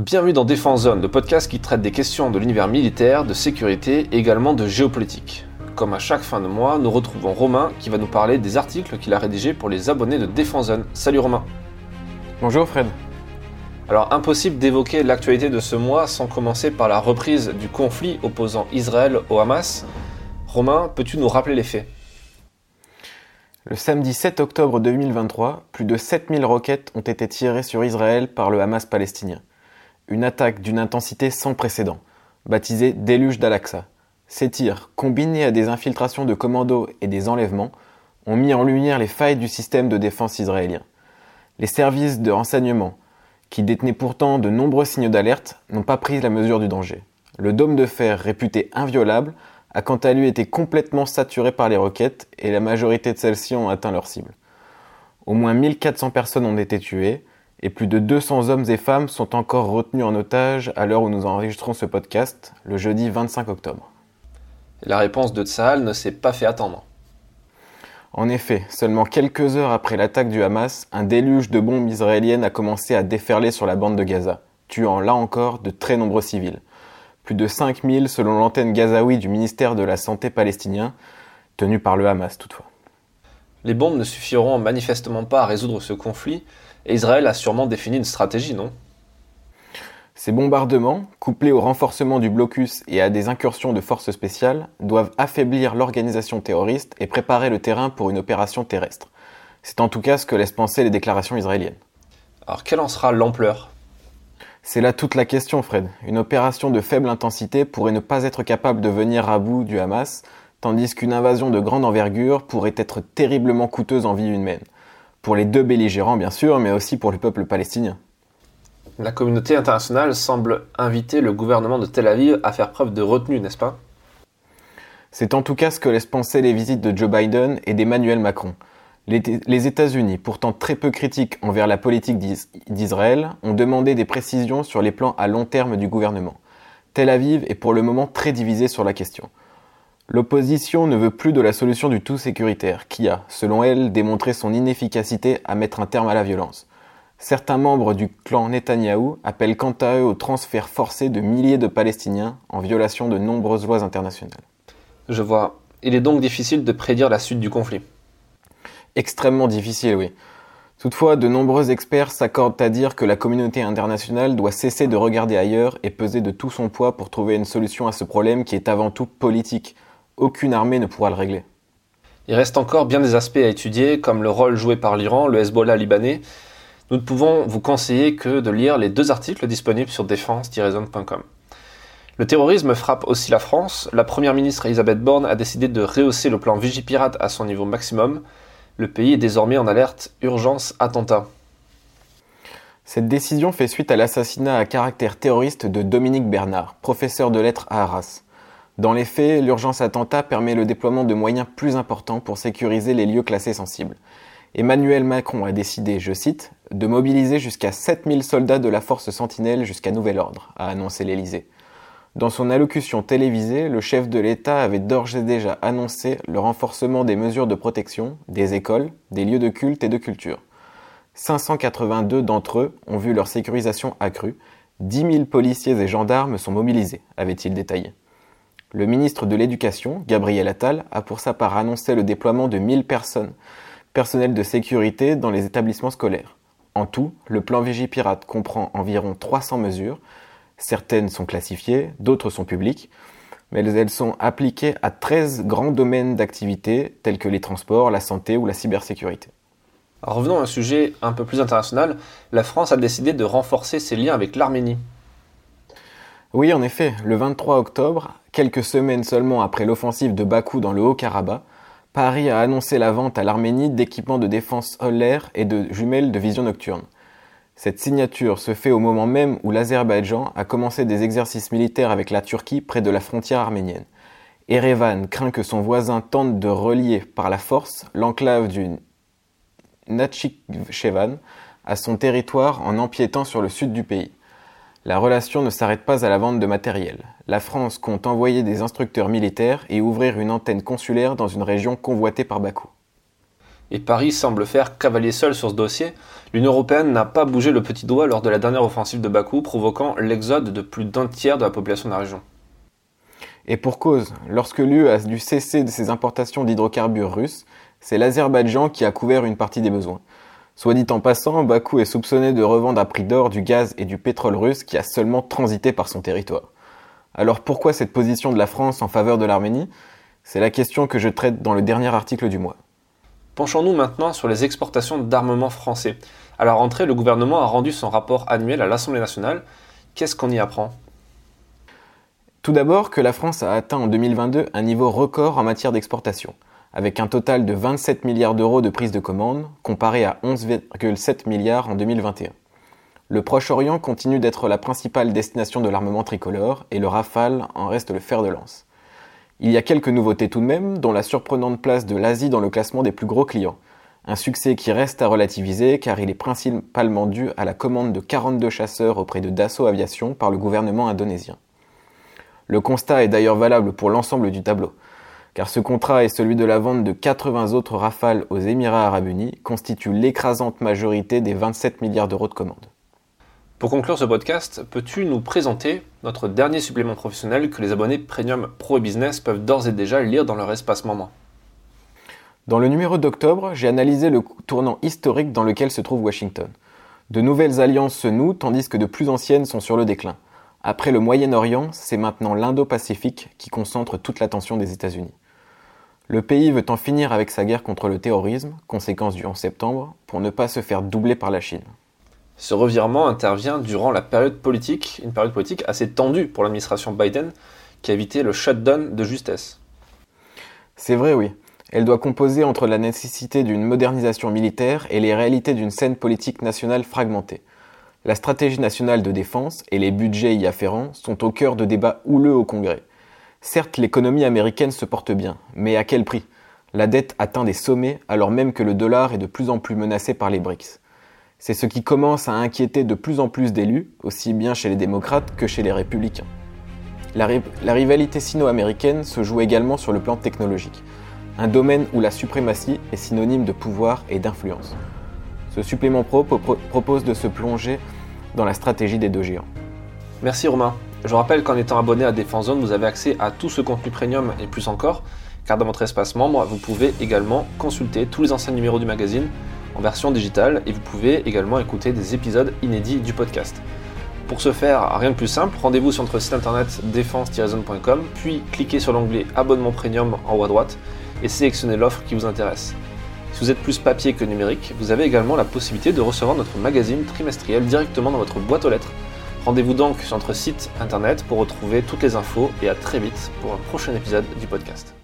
Bienvenue dans Défense Zone, le podcast qui traite des questions de l'univers militaire, de sécurité et également de géopolitique. Comme à chaque fin de mois, nous retrouvons Romain qui va nous parler des articles qu'il a rédigés pour les abonnés de Défense Zone. Salut Romain. Bonjour Fred. Alors impossible d'évoquer l'actualité de ce mois sans commencer par la reprise du conflit opposant Israël au Hamas. Romain, peux-tu nous rappeler les faits? Le samedi 7 octobre 2023, plus de 7000 roquettes ont été tirées sur Israël par le Hamas palestinien une attaque d'une intensité sans précédent, baptisée Déluge d'Al-Aqsa. Ces tirs, combinés à des infiltrations de commandos et des enlèvements, ont mis en lumière les failles du système de défense israélien. Les services de renseignement, qui détenaient pourtant de nombreux signaux d'alerte, n'ont pas pris la mesure du danger. Le dôme de fer, réputé inviolable, a quant à lui été complètement saturé par les roquettes et la majorité de celles-ci ont atteint leur cible. Au moins 1400 personnes ont été tuées, et plus de 200 hommes et femmes sont encore retenus en otage à l'heure où nous enregistrons ce podcast, le jeudi 25 octobre. La réponse de Tsahal ne s'est pas fait attendre. En effet, seulement quelques heures après l'attaque du Hamas, un déluge de bombes israéliennes a commencé à déferler sur la bande de Gaza, tuant là encore de très nombreux civils. Plus de 5000 selon l'antenne gazaoui du ministère de la Santé palestinien, tenue par le Hamas toutefois. Les bombes ne suffiront manifestement pas à résoudre ce conflit, et Israël a sûrement défini une stratégie, non? Ces bombardements, couplés au renforcement du blocus et à des incursions de forces spéciales, doivent affaiblir l'organisation terroriste et préparer le terrain pour une opération terrestre. C'est en tout cas ce que laissent penser les déclarations israéliennes. Alors quelle en sera l'ampleur? C'est là toute la question, Fred. Une opération de faible intensité pourrait ne pas être capable de venir à bout du Hamas, tandis qu'une invasion de grande envergure pourrait être terriblement coûteuse en vie humaine pour les deux belligérants bien sûr, mais aussi pour le peuple palestinien. La communauté internationale semble inviter le gouvernement de Tel Aviv à faire preuve de retenue, n'est-ce pas? C'est en tout cas ce que laissent penser les visites de Joe Biden et d'Emmanuel Macron. Les États-Unis, pourtant très peu critiques envers la politique d'Israël, ont demandé des précisions sur les plans à long terme du gouvernement. Tel Aviv est pour le moment très divisé sur la question. L'opposition ne veut plus de la solution du tout sécuritaire, qui a, selon elle, démontré son inefficacité à mettre un terme à la violence. Certains membres du clan Netanyahou appellent quant à eux au transfert forcé de milliers de Palestiniens en violation de nombreuses lois internationales. Je vois. Il est donc difficile de prédire la suite du conflit. Extrêmement difficile, oui. Toutefois, de nombreux experts s'accordent à dire que la communauté internationale doit cesser de regarder ailleurs et peser de tout son poids pour trouver une solution à ce problème qui est avant tout politique, aucune armée ne pourra le régler. Il reste encore bien des aspects à étudier, comme le rôle joué par l'Iran, le Hezbollah libanais. Nous ne pouvons vous conseiller que de lire les deux articles disponibles sur défense-zone.com. Le terrorisme frappe aussi la France. La première ministre Elisabeth Borne a décidé de rehausser le plan Vigipirate à son niveau maximum. Le pays est désormais en alerte urgence attentat. Cette décision fait suite à l'assassinat à caractère terroriste de Dominique Bernard, professeur de lettres à Arras. Dans les faits, l'urgence attentat permet le déploiement de moyens plus importants pour sécuriser les lieux classés sensibles. Emmanuel Macron a décidé, je cite, de mobiliser jusqu'à 7000 soldats de la force Sentinelle jusqu'à nouvel ordre, a annoncé l'Élysée. Dans son allocution télévisée, le chef de l'État avait d'ores et déjà annoncé le renforcement des mesures de protection, des écoles, des lieux de culte et de culture. 582 d'entre eux ont vu leur sécurisation accrue, 10 000 policiers et gendarmes sont mobilisés, avait-il détaillé. Le ministre de l'Éducation, Gabriel Attal, a pour sa part annoncé le déploiement de 1000 personnes, personnels de sécurité dans les établissements scolaires. En tout, le plan Vigipirate comprend environ 300 mesures. Certaines sont classifiées, d'autres sont publiques, mais elles sont appliquées à 13 grands domaines d'activité tels que les transports, la santé ou la cybersécurité. revenons à un sujet un peu plus international. La France a décidé de renforcer ses liens avec l'Arménie. Oui, en effet, le 23 octobre, quelques semaines seulement après l'offensive de Bakou dans le Haut-Karabakh, Paris a annoncé la vente à l'Arménie d'équipements de défense solaire et de jumelles de vision nocturne. Cette signature se fait au moment même où l'Azerbaïdjan a commencé des exercices militaires avec la Turquie près de la frontière arménienne. Erevan craint que son voisin tente de relier par la force l'enclave du Nakhchivan à son territoire en empiétant sur le sud du pays. La relation ne s'arrête pas à la vente de matériel. La France compte envoyer des instructeurs militaires et ouvrir une antenne consulaire dans une région convoitée par Bakou. Et Paris semble faire cavalier seul sur ce dossier. L'Union européenne n'a pas bougé le petit doigt lors de la dernière offensive de Bakou, provoquant l'exode de plus d'un tiers de la population de la région. Et pour cause, lorsque l'UE a dû cesser de ses importations d'hydrocarbures russes, c'est l'Azerbaïdjan qui a couvert une partie des besoins. Soit dit en passant, Bakou est soupçonné de revendre à prix d'or du gaz et du pétrole russe qui a seulement transité par son territoire. Alors pourquoi cette position de la France en faveur de l'Arménie? C'est la question que je traite dans le dernier article du mois. Penchons-nous maintenant sur les exportations d'armement français. À la rentrée, le gouvernement a rendu son rapport annuel à l'Assemblée nationale. Qu'est-ce qu'on y apprend? Tout d'abord que la France a atteint en 2022 un niveau record en matière d'exportation, avec un total de 27 milliards d'euros de prise de commande, comparé à 11,7 milliards en 2021. Le Proche-Orient continue d'être la principale destination de l'armement tricolore et le Rafale en reste le fer de lance. Il y a quelques nouveautés tout de même, dont la surprenante place de l'Asie dans le classement des plus gros clients. Un succès qui reste à relativiser car il est principalement dû à la commande de 42 chasseurs auprès de Dassault Aviation par le gouvernement indonésien. Le constat est d'ailleurs valable pour l'ensemble du tableau, car ce contrat et celui de la vente de 80 autres rafales aux Émirats arabes unis constituent l'écrasante majorité des 27 milliards d'euros de commandes. Pour conclure ce podcast, peux-tu nous présenter notre dernier supplément professionnel que les abonnés Premium Pro et Business peuvent d'ores et déjà lire dans leur espace moment? Dans le numéro d'octobre, j'ai analysé le tournant historique dans lequel se trouve Washington. De nouvelles alliances se nouent tandis que de plus anciennes sont sur le déclin. Après le Moyen-Orient, c'est maintenant l'Indo-Pacifique qui concentre toute l'attention des États-Unis. Le pays veut en finir avec sa guerre contre le terrorisme, conséquence du 11 septembre, pour ne pas se faire doubler par la Chine. Ce revirement intervient durant la période politique, une période politique assez tendue pour l'administration Biden, qui a évité le shutdown de justesse. C'est vrai, oui. Elle doit composer entre la nécessité d'une modernisation militaire et les réalités d'une scène politique nationale fragmentée. La stratégie nationale de défense et les budgets y afférents sont au cœur de débats houleux au Congrès. Certes, l'économie américaine se porte bien, mais à quel prix? La dette atteint des sommets alors même que le dollar est de plus en plus menacé par les BRICS. C'est ce qui commence à inquiéter de plus en plus d'élus, aussi bien chez les démocrates que chez les républicains. La, la rivalité sino-américaine se joue également sur le plan technologique, un domaine où la suprématie est synonyme de pouvoir et d'influence. Ce supplément pro propose de se plonger dans la stratégie des deux géants. Merci Romain. Je rappelle qu'en étant abonné à Défense Zone, vous avez accès à tout ce contenu premium et plus encore, car dans votre espace membre, vous pouvez également consulter tous les anciens numéros du magazine en version digitale et vous pouvez également écouter des épisodes inédits du podcast. Pour ce faire, rien de plus simple, rendez-vous sur notre site internet défense-zone.com, puis cliquez sur l'onglet Abonnement Premium en haut à droite et sélectionnez l'offre qui vous intéresse. Si vous êtes plus papier que numérique, vous avez également la possibilité de recevoir notre magazine trimestriel directement dans votre boîte aux lettres. Rendez-vous donc sur notre site internet pour retrouver toutes les infos et à très vite pour un prochain épisode du podcast.